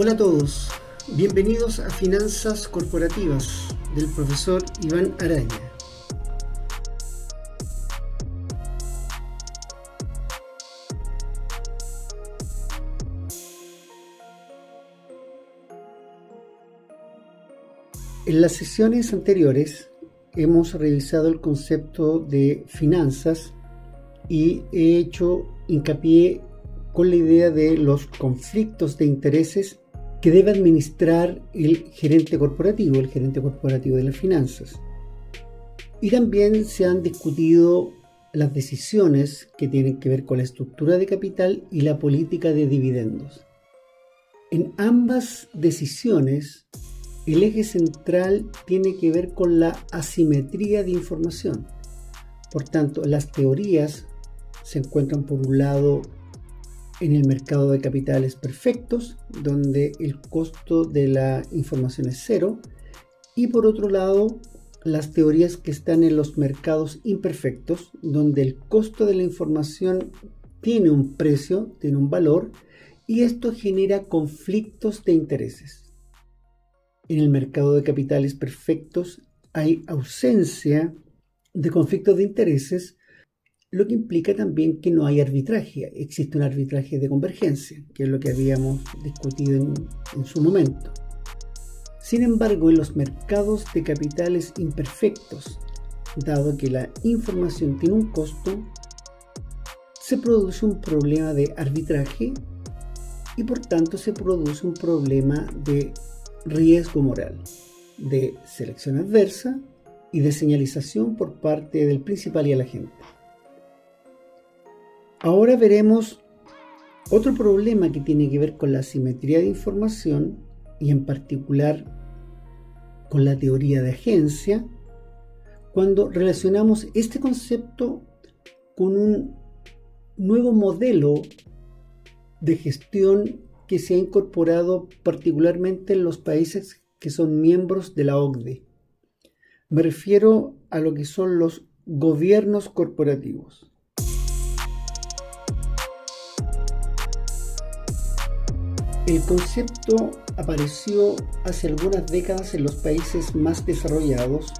Hola a todos, bienvenidos a Finanzas Corporativas del profesor Iván Araña. En las sesiones anteriores hemos revisado el concepto de finanzas y he hecho hincapié con la idea de los conflictos de intereses que debe administrar el gerente corporativo, el gerente corporativo de las finanzas. Y también se han discutido las decisiones que tienen que ver con la estructura de capital y la política de dividendos. En ambas decisiones, el eje central tiene que ver con la asimetría de información. Por tanto, las teorías se encuentran por un lado en el mercado de capitales perfectos, donde el costo de la información es cero, y por otro lado, las teorías que están en los mercados imperfectos, donde el costo de la información tiene un precio, tiene un valor, y esto genera conflictos de intereses. En el mercado de capitales perfectos hay ausencia de conflictos de intereses lo que implica también que no hay arbitraje, existe un arbitraje de convergencia, que es lo que habíamos discutido en, su momento. Sin embargo, en los mercados de capitales imperfectos, dado que la información tiene un costo, se produce un problema de arbitraje y por tanto se produce un problema de riesgo moral, de selección adversa y de señalización por parte del principal y a la gente. Ahora veremos otro problema que tiene que ver con la simetría de información y en particular con la teoría de agencia, cuando relacionamos este concepto con un nuevo modelo de gestión que se ha incorporado particularmente en los países que son miembros de la OCDE. Me refiero a lo que son los gobiernos corporativos. El concepto apareció hace algunas décadas en los países más desarrollados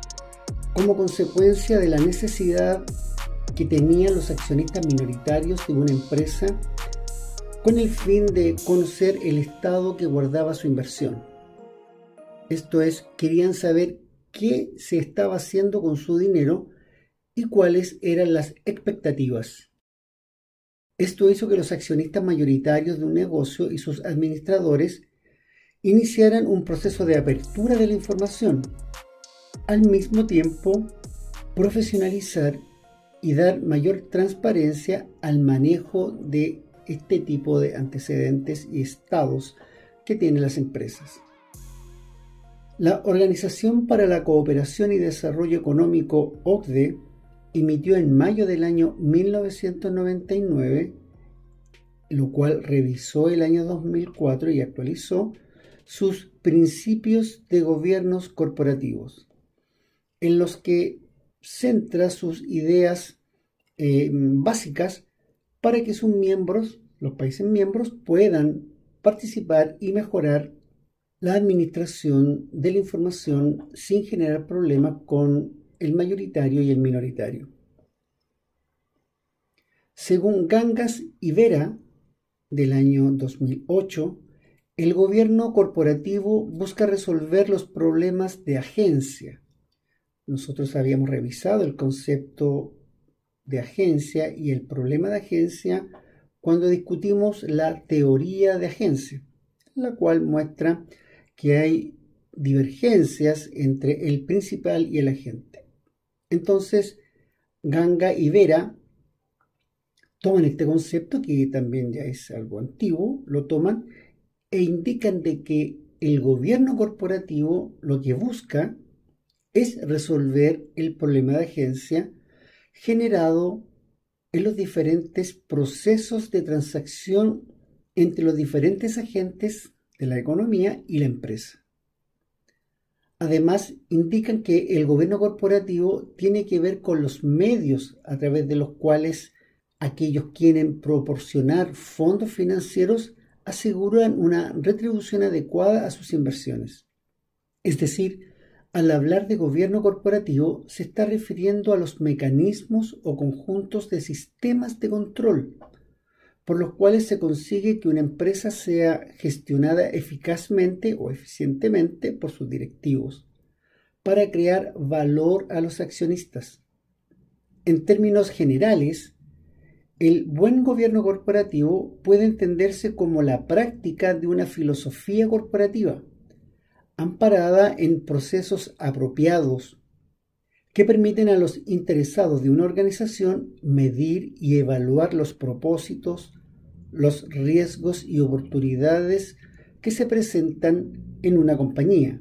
como consecuencia de la necesidad que tenían los accionistas minoritarios de una empresa con el fin de conocer el estado que guardaba su inversión. Esto es, querían saber qué se estaba haciendo con su dinero y cuáles eran las expectativas. Esto hizo que los accionistas mayoritarios de un negocio y sus administradores iniciaran un proceso de apertura de la información, al mismo tiempo profesionalizar y dar mayor transparencia al manejo de este tipo de antecedentes y estados que tienen las empresas. La Organización para la Cooperación y Desarrollo Económico OCDE emitió en mayo del año 1999, lo cual revisó el año 2004 y actualizó sus principios de gobiernos corporativos, en los que centra sus ideas eh, básicas para que sus miembros, los países miembros, puedan participar y mejorar la administración de la información sin generar problemas con el mayoritario y el minoritario. Según Gangas y Vera, del año 2008, el gobierno corporativo busca resolver los problemas de agencia. Nosotros habíamos revisado el concepto de agencia y el problema de agencia cuando discutimos la teoría de agencia, la cual muestra que hay divergencias entre el principal y el agente. Entonces, Ganga y Vera toman este concepto, que también ya es algo antiguo, lo toman e indican de que el gobierno corporativo lo que busca es resolver el problema de agencia generado en los diferentes procesos de transacción entre los diferentes agentes de la economía y la empresa. Además, indican que el gobierno corporativo tiene que ver con los medios a través de los cuales aquellos quieren proporcionar fondos financieros aseguran una retribución adecuada a sus inversiones. Es decir, al hablar de gobierno corporativo se está refiriendo a los mecanismos o conjuntos de sistemas de control por los cuales se consigue que una empresa sea gestionada eficazmente o eficientemente por sus directivos para crear valor a los accionistas. En términos generales, el buen gobierno corporativo puede entenderse como la práctica de una filosofía corporativa, amparada en procesos apropiados que permiten a los interesados de una organización medir y evaluar los propósitos, los riesgos y oportunidades que se presentan en una compañía.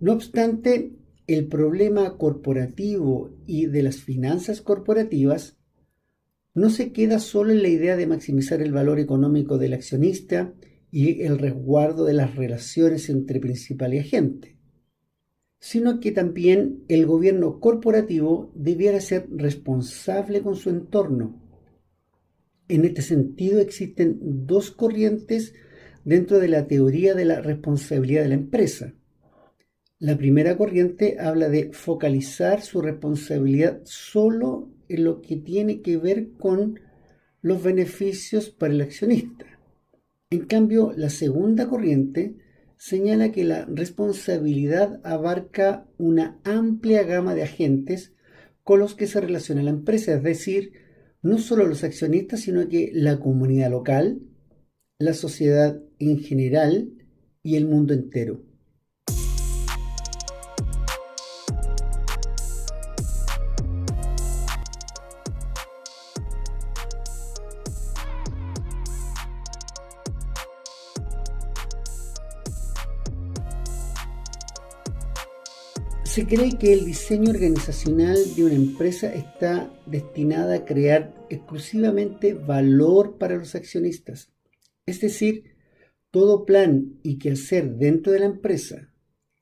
No obstante, el problema corporativo y de las finanzas corporativas no se queda solo en la idea de maximizar el valor económico del accionista y el resguardo de las relaciones entre principal y agente, sino que también el gobierno corporativo debiera ser responsable con su entorno. En este sentido existen dos corrientes dentro de la teoría de la responsabilidad de la empresa. La primera corriente habla de focalizar su responsabilidad solo en lo que tiene que ver con los beneficios para el accionista. En cambio, la segunda corriente señala que la responsabilidad abarca una amplia gama de agentes con los que se relaciona la empresa, es decir, no solo los accionistas, sino que la comunidad local, la sociedad en general y el mundo entero. Se cree que el diseño organizacional de una empresa está destinada a crear exclusivamente valor para los accionistas. Es decir, todo plan y quehacer dentro de la empresa,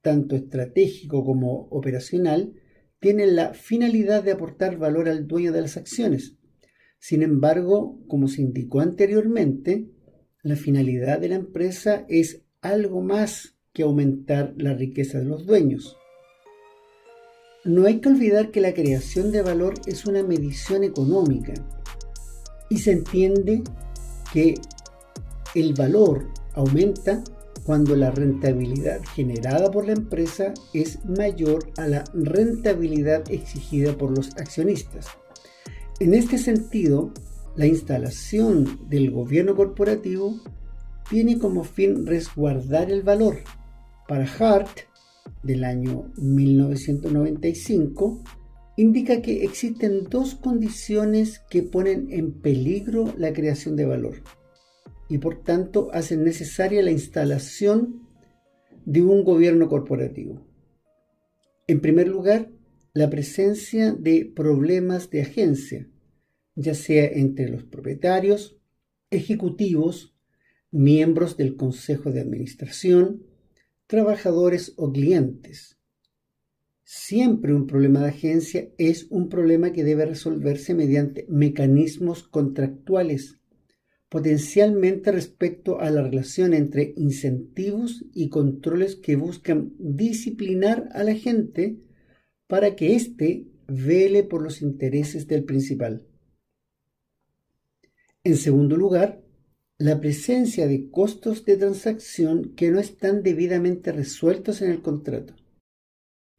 tanto estratégico como operacional, tiene la finalidad de aportar valor al dueño de las acciones. Sin embargo, como se indicó anteriormente, la finalidad de la empresa es algo más que aumentar la riqueza de los dueños. No hay que olvidar que la creación de valor es una medición económica y se entiende que el valor aumenta cuando la rentabilidad generada por la empresa es mayor a la rentabilidad exigida por los accionistas. En este sentido, la instalación del gobierno corporativo tiene como fin resguardar el valor. Para Hart, del año 1995 indica que existen dos condiciones que ponen en peligro la creación de valor y por tanto hacen necesaria la instalación de un gobierno corporativo. En primer lugar, la presencia de problemas de agencia, ya sea entre los propietarios, ejecutivos, miembros del Consejo de Administración, trabajadores o clientes. Siempre un problema de agencia es un problema que debe resolverse mediante mecanismos contractuales, potencialmente respecto a la relación entre incentivos y controles que buscan disciplinar a la gente para que éste vele por los intereses del principal. En segundo lugar, la presencia de costos de transacción que no están debidamente resueltos en el contrato.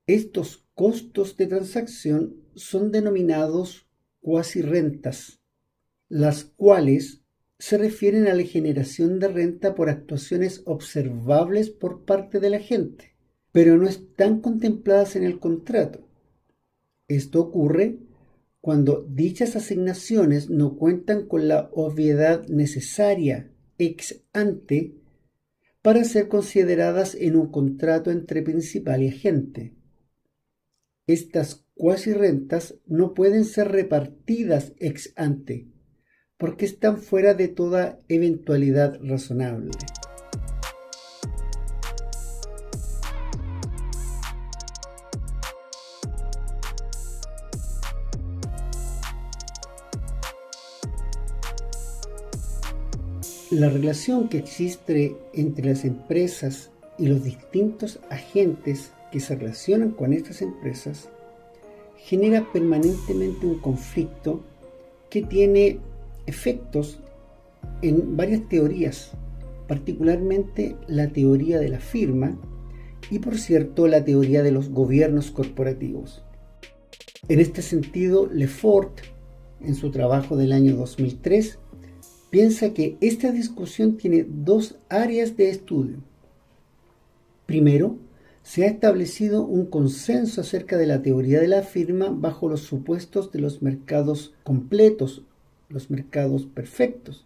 Estos costos de transacción son denominados cuasi rentas, las cuales se refieren a la generación de renta por actuaciones observables por parte de la gente, pero no están contempladas en el contrato. Esto ocurre cuando dichas asignaciones no cuentan con la obviedad necesaria ex ante para ser consideradas en un contrato entre principal y agente. Estas cuasi rentas no pueden ser repartidas ex ante porque están fuera de toda eventualidad razonable. La relación que existe entre las empresas y los distintos agentes que se relacionan con estas empresas genera permanentemente un conflicto que tiene efectos en varias teorías, particularmente la teoría de la firma y por cierto la teoría de los gobiernos corporativos. En este sentido, Lefort, en su trabajo del año 2003, piensa que esta discusión tiene dos áreas de estudio. Primero, se ha establecido un consenso acerca de la teoría de la firma bajo los supuestos de los mercados completos, los mercados perfectos,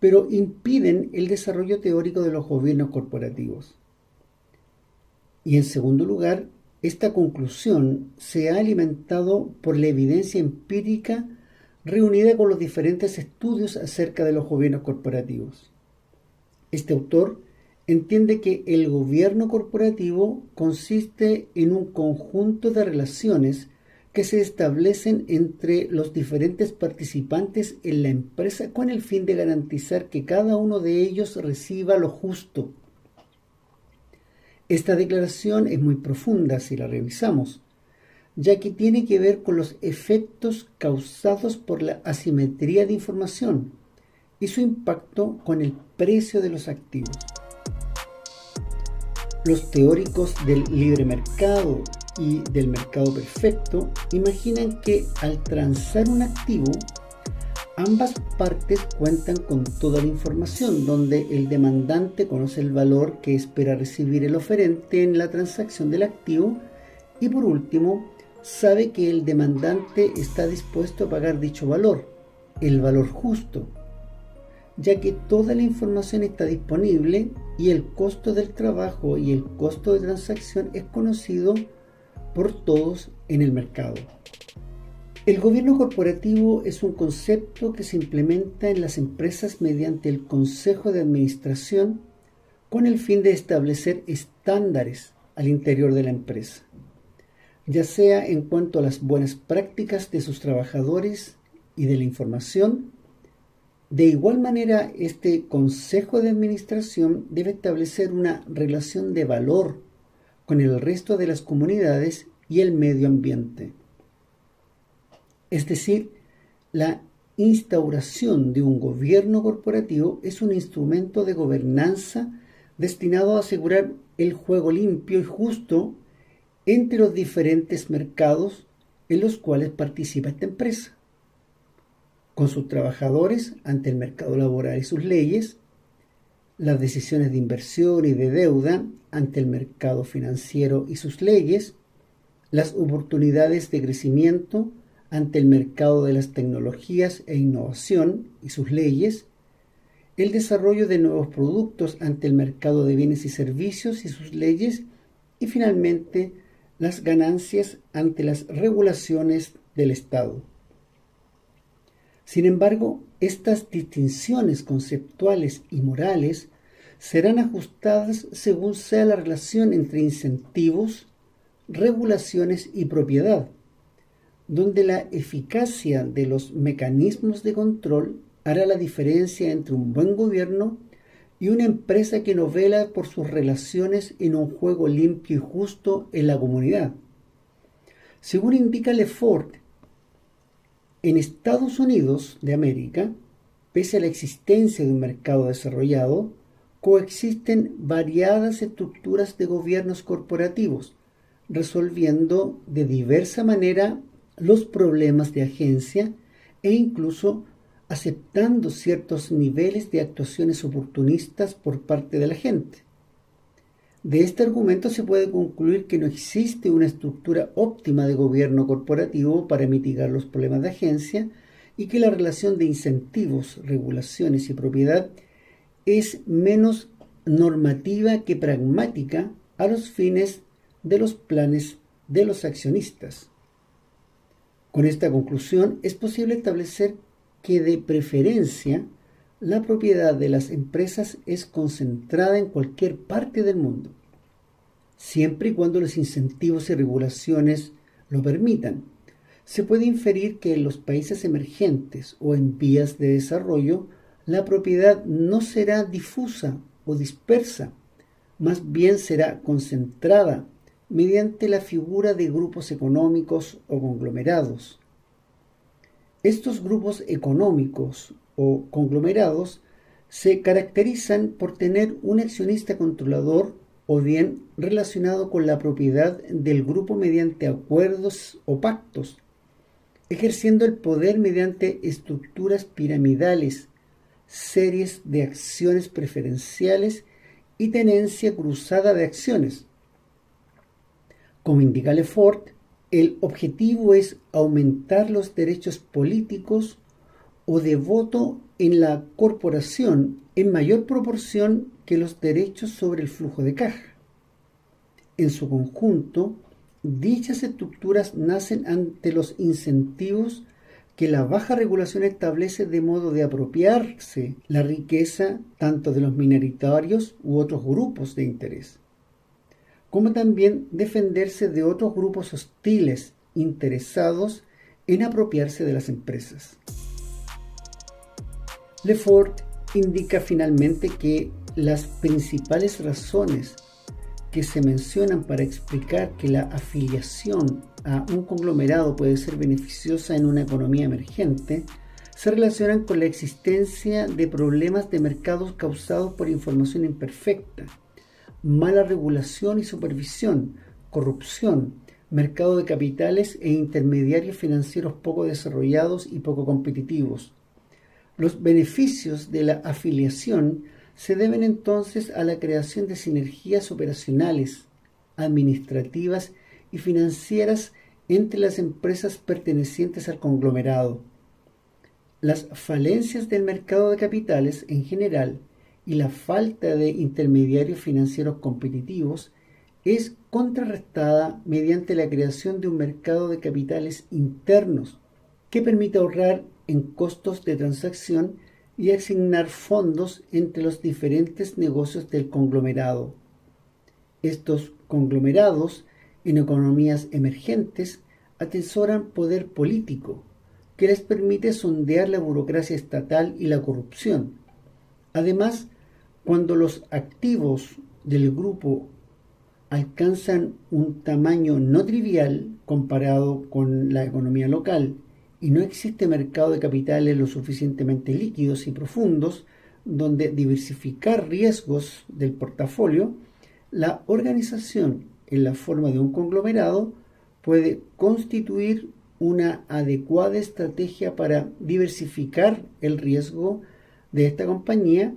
pero impiden el desarrollo teórico de los gobiernos corporativos. Y en segundo lugar, esta conclusión se ha alimentado por la evidencia empírica reunida con los diferentes estudios acerca de los gobiernos corporativos. Este autor entiende que el gobierno corporativo consiste en un conjunto de relaciones que se establecen entre los diferentes participantes en la empresa con el fin de garantizar que cada uno de ellos reciba lo justo esta declaración es muy profunda si la revisamos, ya que tiene que ver con los efectos causados por la asimetría de información y su impacto con el precio de los activos. Los teóricos del libre mercado y del mercado perfecto imaginan que al transar un activo Ambas partes cuentan con toda la información, donde el demandante conoce el valor que espera recibir el oferente en la transacción del activo y por último, sabe que el demandante está dispuesto a pagar dicho valor, el valor justo, ya que toda la información está disponible y el costo del trabajo y el costo de transacción es conocido por todos en el mercado. El gobierno corporativo es un concepto que se implementa en las empresas mediante el Consejo de Administración con el fin de establecer estándares al interior de la empresa, ya sea en cuanto a las buenas prácticas de sus trabajadores y de la información. De igual manera, este Consejo de Administración debe establecer una relación de valor con el resto de las comunidades y el medio ambiente es decir, la instauración de un gobierno corporativo es un instrumento de gobernanza destinado a asegurar el juego limpio y justo entre los diferentes mercados en los cuales participa esta empresa, con sus trabajadores ante el mercado laboral y sus leyes, las decisiones de inversión y de deuda ante el mercado financiero y sus leyes, las oportunidades de crecimiento ante el mercado de las tecnologías e innovación y sus leyes, el desarrollo de nuevos productos ante el mercado de bienes y servicios y sus leyes, y finalmente las ganancias ante las regulaciones del Estado. Sin embargo, estas distinciones conceptuales y morales serán ajustadas según sea la relación entre incentivos, regulaciones y propiedad, donde la eficacia de los mecanismos de control hará la diferencia entre un buen gobierno y una empresa que no vela por sus relaciones en un juego limpio y justo en la comunidad. Según indica Lefort, en Estados Unidos de América, pese a la existencia de un mercado desarrollado, coexisten variadas estructuras de gobiernos corporativos, resolviendo de diversa manera los problemas de agencia e incluso aceptando ciertos niveles de actuaciones oportunistas por parte de la gente. De este argumento se puede concluir que no existe una estructura óptima de gobierno corporativo para mitigar los problemas de agencia y que la relación de incentivos, regulaciones y propiedad es menos normativa que pragmática a los fines de los planes de los accionistas. Con esta conclusión es posible establecer que de preferencia la propiedad de las empresas es concentrada en cualquier parte del mundo, siempre y cuando los incentivos y regulaciones lo permitan. Se puede inferir que en los países emergentes o en vías de desarrollo, la propiedad no será difusa o dispersa, más bien será concentrada mediante la figura de grupos económicos o conglomerados. Estos grupos económicos o conglomerados se caracterizan por tener un accionista controlador o bien relacionado con la propiedad del grupo mediante acuerdos o pactos, ejerciendo el poder mediante estructuras piramidales, series de acciones preferenciales y tenencia cruzada de acciones. Como indica Lefort, el objetivo es aumentar los derechos políticos o de voto en la corporación en mayor proporción que los derechos sobre el flujo de caja. En su conjunto, dichas estructuras nacen ante los incentivos que la baja regulación establece de modo de apropiarse la riqueza tanto de los minoritarios u otros grupos de interés, como también defenderse de otros grupos hostiles interesados en apropiarse de las empresas. Lefort indica finalmente que las principales razones que se mencionan para explicar que la afiliación a un conglomerado puede ser beneficiosa en una economía emergente se relacionan con la existencia de problemas de mercados causados por información imperfecta, mala regulación y supervisión, corrupción, mercado de capitales e intermediarios financieros poco desarrollados y poco competitivos, los beneficios de la afiliación se deben entonces a la creación de sinergias operacionales, administrativas y financieras entre las empresas pertenecientes al conglomerado. Las falencias del mercado de capitales en general y la falta de intermediarios financieros competitivos es contrarrestada mediante la creación de un mercado de capitales internos que permite ahorrar en costos de transacción y asignar fondos entre los diferentes negocios del conglomerado. Estos conglomerados en economías emergentes atesoran poder político que les permite sondear la burocracia estatal y la corrupción. Además, cuando los activos del grupo alcanzan un tamaño no trivial comparado con la economía local y no existe mercado de capitales lo suficientemente líquidos y profundos donde diversificar riesgos del portafolio, la organización en la forma de un conglomerado puede constituir una adecuada estrategia para diversificar el riesgo de esta compañía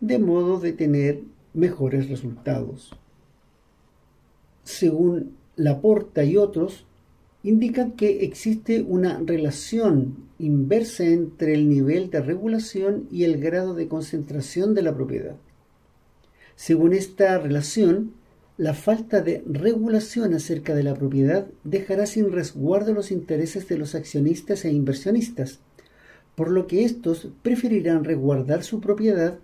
de modo de tener mejores resultados. Según Laporta y otros, indican que existe una relación inversa entre el nivel de regulación y el grado de concentración de la propiedad. Según esta relación, la falta de regulación acerca de la propiedad dejará sin resguardo los intereses de los accionistas e inversionistas, por lo que estos preferirán resguardar su propiedad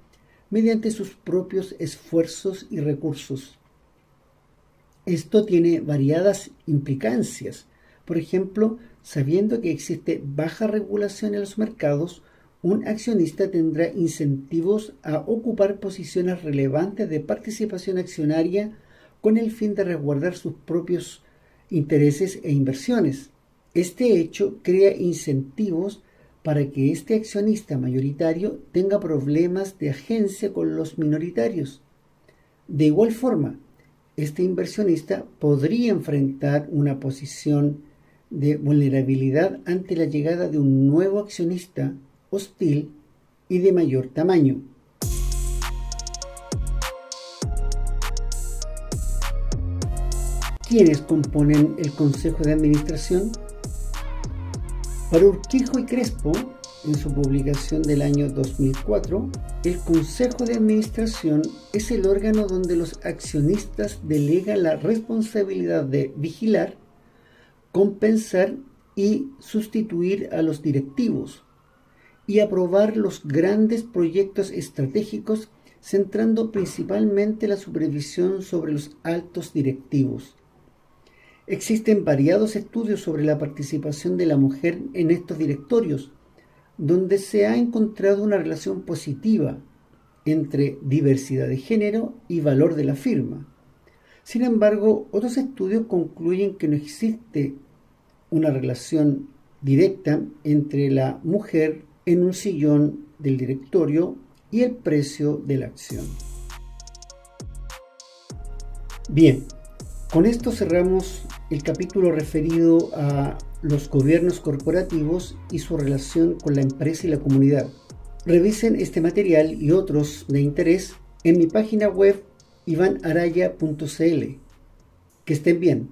mediante sus propios esfuerzos y recursos. Esto tiene variadas implicancias, por ejemplo, sabiendo que existe baja regulación en los mercados, un accionista tendrá incentivos a ocupar posiciones relevantes de participación accionaria con el fin de resguardar sus propios intereses e inversiones. Este hecho crea incentivos para que este accionista mayoritario tenga problemas de agencia con los minoritarios. De igual forma, este inversionista podría enfrentar una posición de vulnerabilidad ante la llegada de un nuevo accionista hostil y de mayor tamaño. ¿Quiénes componen el Consejo de Administración? Para Urquijo y Crespo, en su publicación del año 2004, el Consejo de Administración es el órgano donde los accionistas delegan la responsabilidad de vigilar compensar y sustituir a los directivos y aprobar los grandes proyectos estratégicos centrando principalmente la supervisión sobre los altos directivos. Existen variados estudios sobre la participación de la mujer en estos directorios, donde se ha encontrado una relación positiva entre diversidad de género y valor de la firma. Sin embargo, otros estudios concluyen que no existe una relación directa entre la mujer en un sillón del directorio y el precio de la acción. Bien, con esto cerramos el capítulo referido a los gobiernos corporativos y su relación con la empresa y la comunidad. Revisen este material y otros de interés en mi página web ivanaraya.cl. Que estén bien.